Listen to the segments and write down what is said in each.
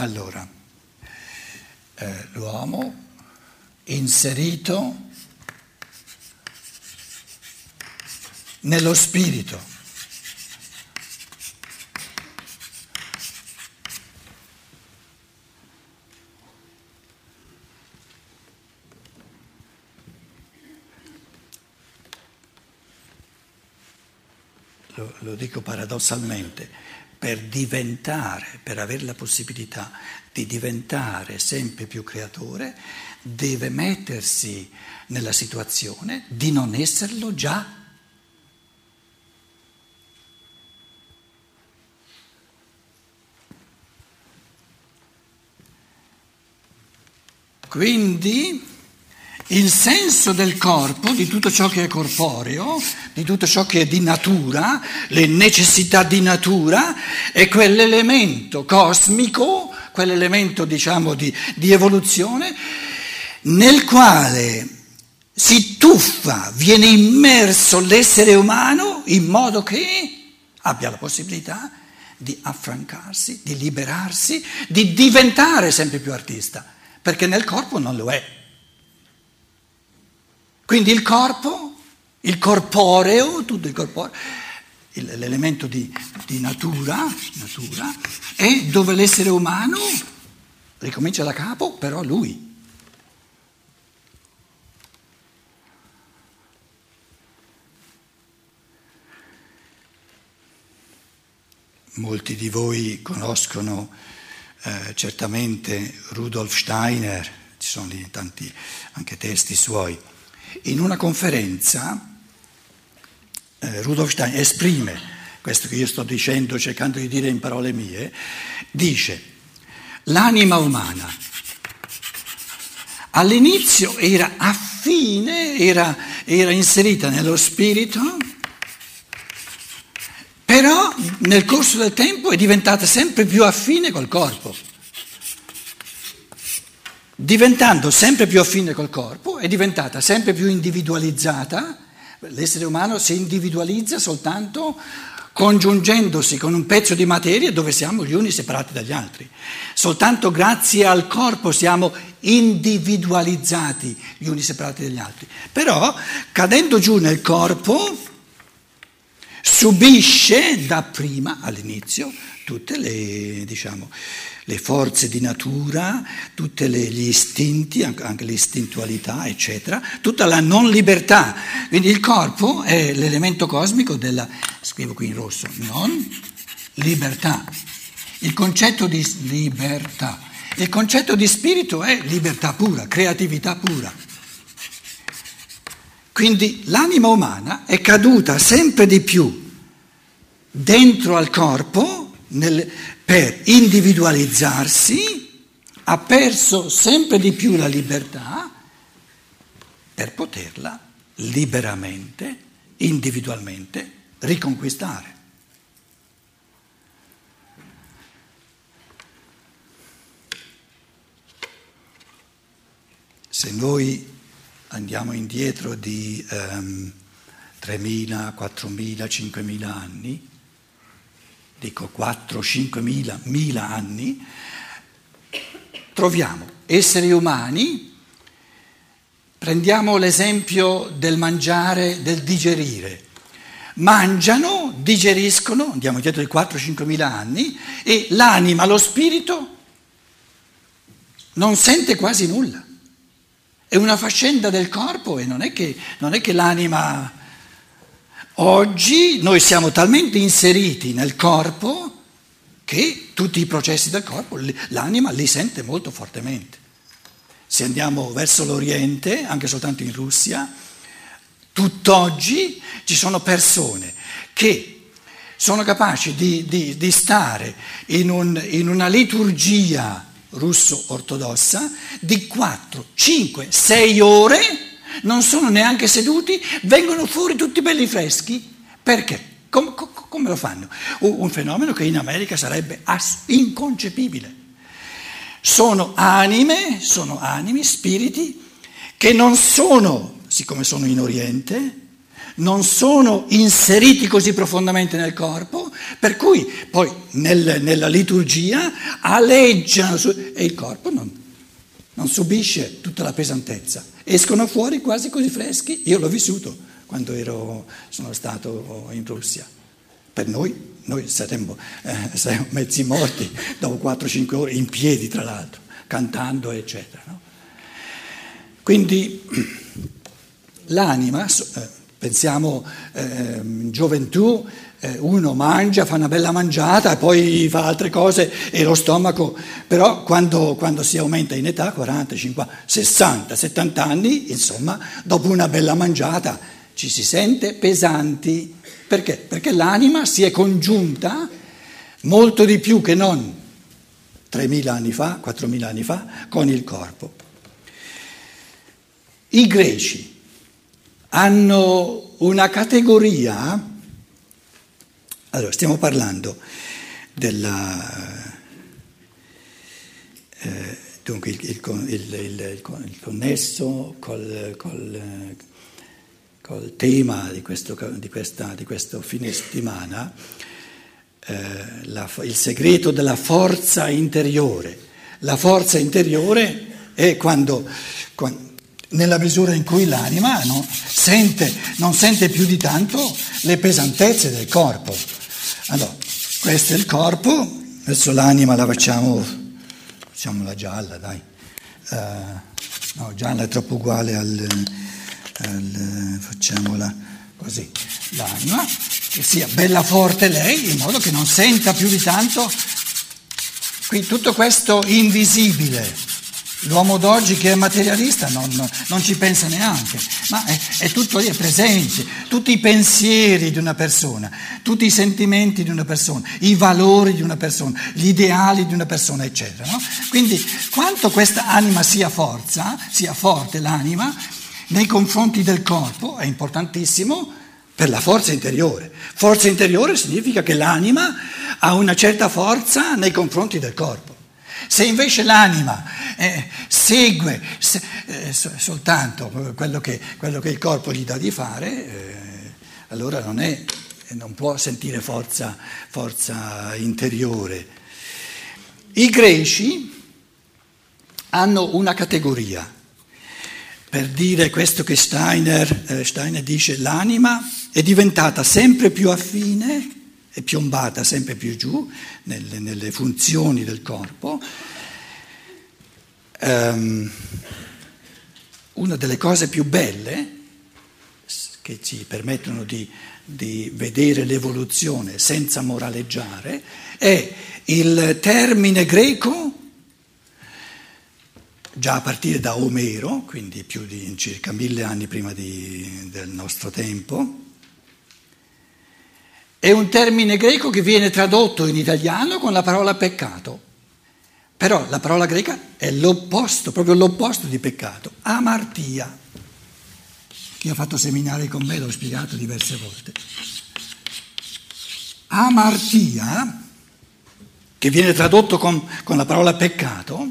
Allora, eh, l'uomo inserito nello spirito. Lo, lo dico paradossalmente, per diventare, per avere la possibilità di diventare sempre più creatore, deve mettersi nella situazione di non esserlo già. Quindi il senso del corpo, di tutto ciò che è corporeo, di tutto ciò che è di natura, le necessità di natura, è quell'elemento cosmico, quell'elemento diciamo di, di evoluzione nel quale si tuffa, viene immerso l'essere umano in modo che abbia la possibilità di affrancarsi, di liberarsi, di diventare sempre più artista, perché nel corpo non lo è. Quindi il corpo, il corporeo, tutto il corporeo, l'elemento di, di natura, natura, è dove l'essere umano ricomincia da capo, però lui. Molti di voi conoscono eh, certamente Rudolf Steiner, ci sono lì tanti anche testi suoi. In una conferenza eh, Rudolf Steiner esprime questo che io sto dicendo, cercando di dire in parole mie, dice l'anima umana all'inizio era affine, era, era inserita nello spirito, però nel corso del tempo è diventata sempre più affine col corpo. Diventando sempre più affine col corpo, è diventata sempre più individualizzata. L'essere umano si individualizza soltanto congiungendosi con un pezzo di materia dove siamo gli uni separati dagli altri. Soltanto grazie al corpo siamo individualizzati gli uni separati dagli altri. Però cadendo giù nel corpo subisce dapprima, all'inizio, tutte le, diciamo, le forze di natura, tutti gli istinti, anche l'istintualità, eccetera, tutta la non libertà. Quindi il corpo è l'elemento cosmico della, scrivo qui in rosso, non libertà. Il concetto di libertà. Il concetto di spirito è libertà pura, creatività pura. Quindi l'anima umana è caduta sempre di più dentro al corpo nel, per individualizzarsi, ha perso sempre di più la libertà per poterla liberamente, individualmente riconquistare. Se noi andiamo indietro di um, 3.000, 4.000, 5.000 anni, dico 4, 5 mila, mila anni, troviamo esseri umani, prendiamo l'esempio del mangiare, del digerire, mangiano, digeriscono, andiamo indietro di 4-5 mila anni, e l'anima, lo spirito non sente quasi nulla. È una fascenda del corpo e non è che, non è che l'anima Oggi noi siamo talmente inseriti nel corpo che tutti i processi del corpo l'anima li sente molto fortemente. Se andiamo verso l'Oriente, anche soltanto in Russia, tutt'oggi ci sono persone che sono capaci di, di, di stare in, un, in una liturgia russo-ortodossa di 4, 5, 6 ore non sono neanche seduti, vengono fuori tutti belli freschi. Perché? Com- com- come lo fanno? Un fenomeno che in America sarebbe ass- inconcepibile. Sono anime, sono animi, spiriti, che non sono, siccome sono in Oriente, non sono inseriti così profondamente nel corpo, Per cui poi nel, nella liturgia aleggiano su, e il corpo non, non subisce tutta la pesantezza. Escono fuori quasi così freschi, io l'ho vissuto quando ero, sono stato in Russia. Per noi, noi saremmo, eh, saremmo mezzi morti dopo 4-5 ore, in piedi tra l'altro, cantando, eccetera. No? Quindi l'anima, eh, pensiamo eh, in gioventù, eh, uno mangia, fa una bella mangiata poi fa altre cose e lo stomaco, però quando, quando si aumenta in età, 40, 50, 60, 70 anni, insomma, dopo una bella mangiata ci si sente pesanti. Perché? Perché l'anima si è congiunta molto di più che non 3.000 anni fa, 4.000 anni fa, con il corpo. I greci hanno una categoria, allora stiamo parlando della, eh, dunque il, il, il, il, connesso col, col, col tema di questo, di, questa, di questo fine settimana, eh, la, il segreto della forza interiore. La forza interiore è quando, quando nella misura in cui l'anima no, sente, non sente più di tanto le pesantezze del corpo. Allora, questo è il corpo, adesso l'anima la facciamo, facciamola gialla, dai. Uh, no, gialla è troppo uguale al, al, facciamola così, l'anima, che sia bella forte lei, in modo che non senta più di tanto, qui tutto questo invisibile L'uomo d'oggi che è materialista non, non ci pensa neanche, ma è, è, tutto lì, è presente, tutti i pensieri di una persona, tutti i sentimenti di una persona, i valori di una persona, gli ideali di una persona, eccetera. No? Quindi quanto questa anima sia forza, sia forte l'anima, nei confronti del corpo è importantissimo per la forza interiore. Forza interiore significa che l'anima ha una certa forza nei confronti del corpo. Se invece l'anima eh, segue se, eh, soltanto quello che, quello che, il corpo gli dà di fare, eh, allora non, è, non, può sentire forza, forza interiore. I greci hanno una categoria per dire questo che Steiner, eh, Steiner dice, l'anima è diventata sempre più affine è piombata sempre più giù nelle, nelle funzioni del corpo. Um, una delle cose più belle che ci permettono di, di vedere l'evoluzione senza moraleggiare è il termine greco già a partire da Omero, quindi più di circa mille anni prima di, del nostro tempo, è un termine greco che viene tradotto in italiano con la parola peccato. Però la parola greca è l'opposto, proprio l'opposto di peccato, amartia. Chi ha fatto seminari con me l'ho spiegato diverse volte. Amartia, che viene tradotto con, con la parola peccato,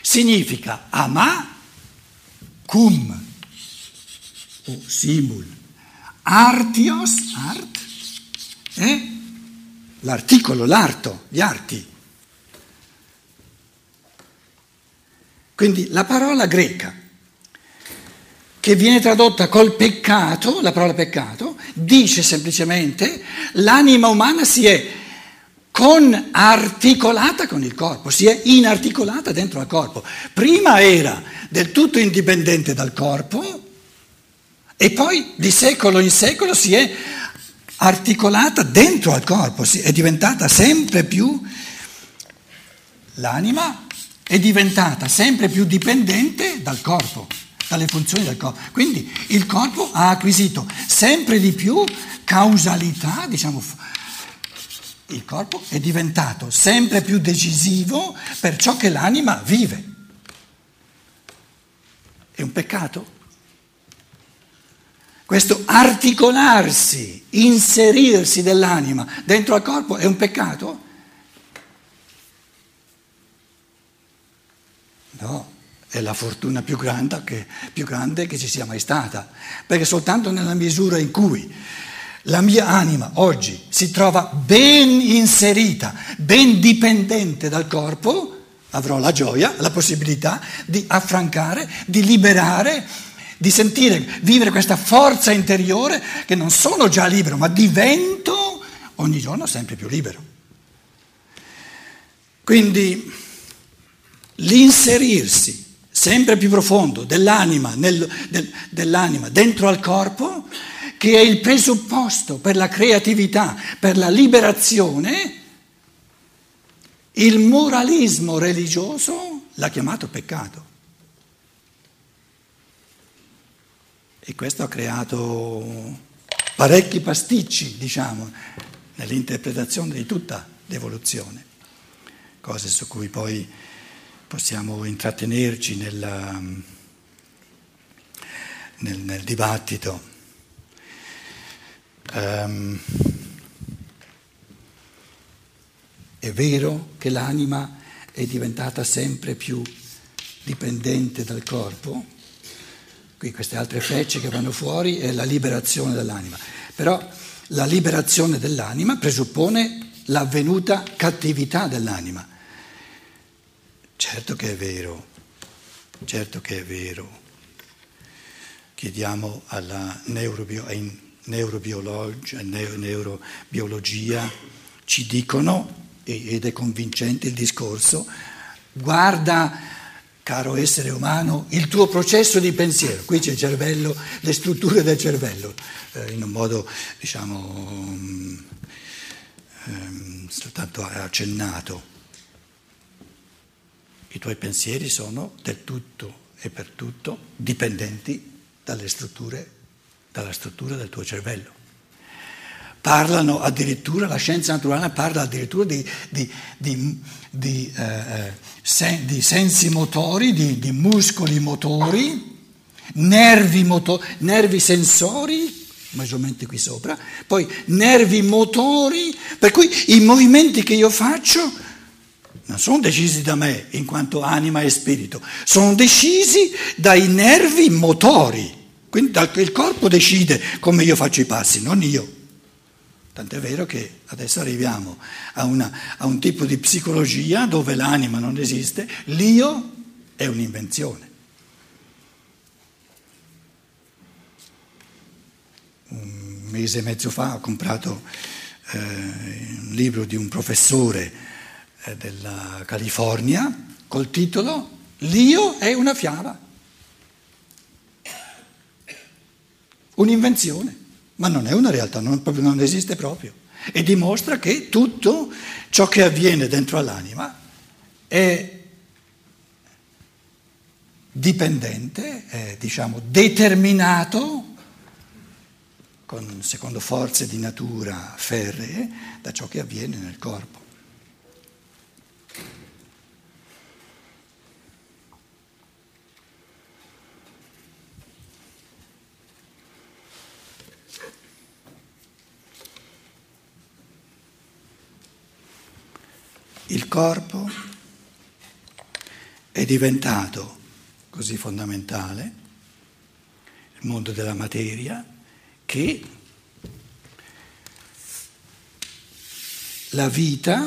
significa ama cum o simul, artios, art, è l'articolo, l'arto, gli arti. Quindi la parola greca che viene tradotta col peccato, la parola peccato, dice semplicemente l'anima umana si è con articolata con il corpo, si è inarticolata dentro al corpo. Prima era del tutto indipendente dal corpo e poi di secolo in secolo si è articolata dentro al corpo, è diventata sempre più, l'anima è diventata sempre più dipendente dal corpo, dalle funzioni del corpo. Quindi il corpo ha acquisito sempre di più causalità, diciamo, il corpo è diventato sempre più decisivo per ciò che l'anima vive. È un peccato? Questo articolarsi, inserirsi dell'anima dentro al corpo è un peccato? No, è la fortuna più grande, che, più grande che ci sia mai stata, perché soltanto nella misura in cui la mia anima oggi si trova ben inserita, ben dipendente dal corpo, avrò la gioia, la possibilità di affrancare, di liberare, di sentire, vivere questa forza interiore che non sono già libero, ma divento ogni giorno sempre più libero. Quindi l'inserirsi sempre più profondo dell'anima, nel, del, dell'anima dentro al corpo, che è il presupposto per la creatività, per la liberazione, il moralismo religioso l'ha chiamato peccato. E questo ha creato parecchi pasticci, diciamo, nell'interpretazione di tutta l'evoluzione, cose su cui poi possiamo intrattenerci nella, nel, nel, dibattito. Um, è vero che l'anima è diventata sempre più dipendente dal corpo, qui queste altre frecce che vanno fuori è la liberazione dell'anima, però la liberazione dell'anima presuppone l'avvenuta cattività dell'anima. Certo che è vero, certo che è vero. Chiediamo alla neurobio, neurobiologia, neurobiologia, ci dicono, ed è convincente il discorso, guarda, caro essere umano, il tuo processo di pensiero. Qui c'è il cervello, le strutture del cervello, eh, in un modo, diciamo, um, um, soltanto accennato i tuoi pensieri sono del tutto e per tutto dipendenti dalle strutture, dalla struttura del tuo cervello. Parlano addirittura, la scienza naturale parla addirittura di, di, di, di eh, sen, sensi motori, di, muscoli motori, nervi, moto, nervi sensori, maggiormente qui sopra, poi nervi motori, per cui i movimenti che io faccio non sono decisi da me in quanto anima e spirito, sono decisi dai nervi motori. Quindi il corpo decide come io faccio i passi, non io. Tant'è vero che adesso arriviamo a, una, a un tipo di psicologia dove l'anima non esiste, l'io è un'invenzione. Un mese e mezzo fa ho comprato eh, un libro di un professore eh, della California col titolo L'io è una fiaba, un'invenzione, ma non è una realtà, non, non esiste proprio e dimostra che tutto ciò che avviene dentro all'anima è dipendente, è diciamo determinato con, secondo forze di natura ferree da ciò che avviene nel corpo. Il corpo è diventato così fondamentale, il mondo della materia, che la vita,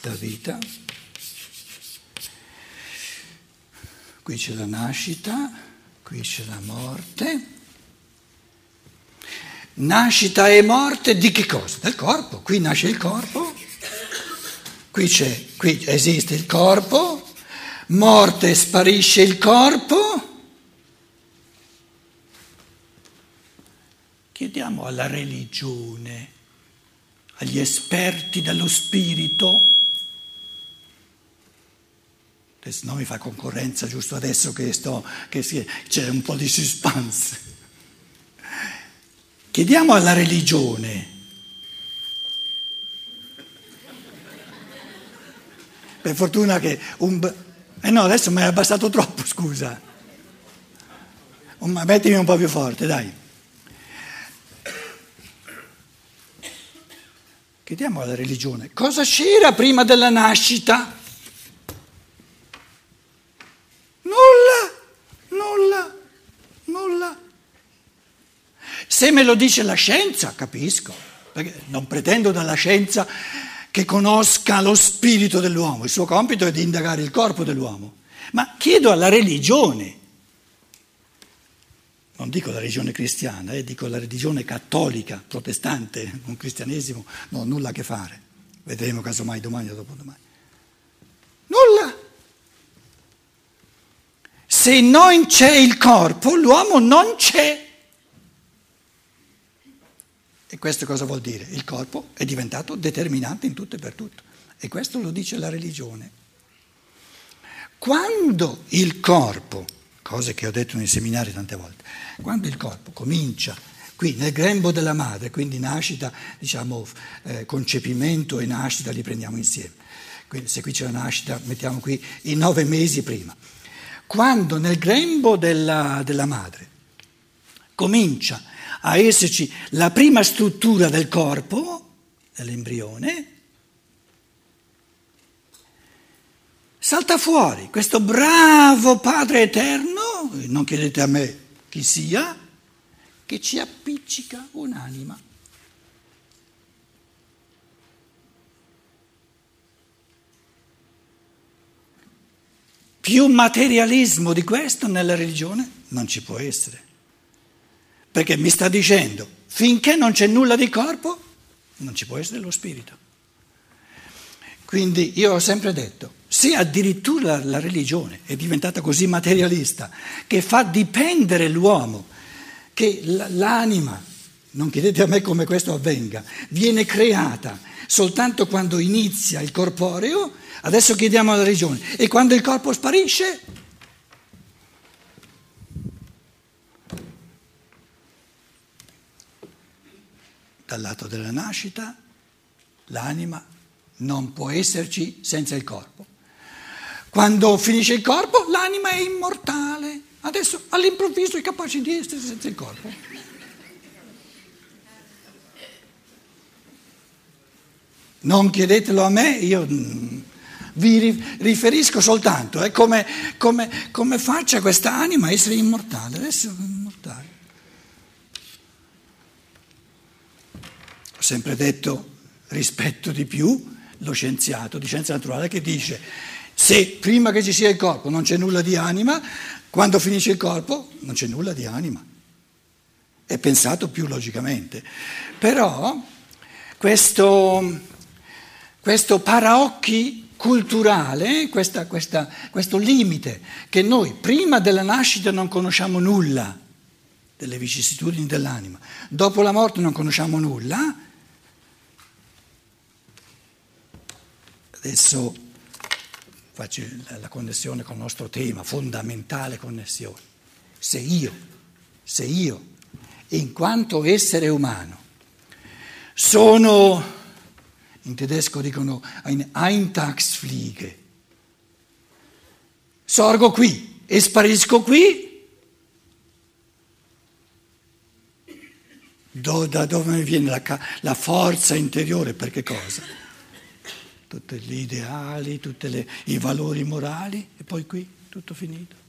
la vita, qui c'è la nascita, qui c'è la morte, nascita e morte di che cosa? Del corpo, qui nasce il corpo Qui, qui esiste il corpo, morte sparisce il corpo. Chiediamo alla religione, agli esperti dello spirito, adesso non mi fa concorrenza giusto adesso che, sto, che c'è un po' di suspense. Chiediamo alla religione Per fortuna che un... Eh no, adesso mi hai abbassato troppo, scusa. Mettimi un po' più forte, dai. Chiediamo alla religione, cosa c'era prima della nascita? Nulla, nulla, nulla. Se me lo dice la scienza, capisco, perché non pretendo dalla scienza che conosca lo spirito dell'uomo, il suo compito è di indagare il corpo dell'uomo, ma chiedo alla religione, non dico la religione cristiana, eh, dico la religione cattolica, protestante, con cristianesimo non ho nulla a che fare, vedremo casomai domani o dopodomani. Nulla! Se non c'è il corpo, l'uomo non c'è. E questo cosa vuol dire? Il corpo è diventato determinante in tutto e per tutto. E questo lo dice la religione. Quando il corpo, cose che ho detto nei seminari tante volte, quando il corpo comincia qui nel grembo della madre, quindi nascita, diciamo, eh, concepimento e nascita li prendiamo insieme. Quindi se qui c'è la nascita, mettiamo qui i nove mesi prima. Quando nel grembo della, della madre comincia a esserci la prima struttura del corpo, dell'embrione, salta fuori questo bravo Padre Eterno, non chiedete a me chi sia, che ci appiccica un'anima. Più materialismo di questo nella religione non ci può essere. Perché mi sta dicendo, finché non c'è nulla di corpo, non ci può essere lo spirito. Quindi io ho sempre detto, se addirittura la religione è diventata così materialista che fa dipendere l'uomo, che l'anima, non chiedete a me come questo avvenga, viene creata soltanto quando inizia il corporeo, adesso chiediamo alla religione, e quando il corpo sparisce, dal lato della nascita, l'anima non può esserci senza il corpo. Quando finisce il corpo, l'anima è immortale. Adesso all'improvviso è capace di essere senza il corpo. Non chiedetelo a me, io mm, vi riferisco soltanto eh, come, come, come faccia questa anima a essere immortale. Adesso è immortale. Ho sempre detto rispetto di più lo scienziato di scienza naturale che dice se prima che ci sia il corpo non c'è nulla di anima, quando finisce il corpo non c'è nulla di anima. È pensato più logicamente. Però questo, questo paraocchi culturale, questa, questa, questo limite che noi prima della nascita non conosciamo nulla delle vicissitudini dell'anima, dopo la morte non conosciamo nulla, Adesso faccio la connessione con il nostro tema, fondamentale connessione. Se io, se io, in quanto essere umano, sono, in tedesco dicono ein Eintagsfliege, sorgo qui e sparisco qui, da dove mi viene la, la forza interiore per che cosa? Tutti gli ideali, tutti i valori morali e poi qui tutto finito.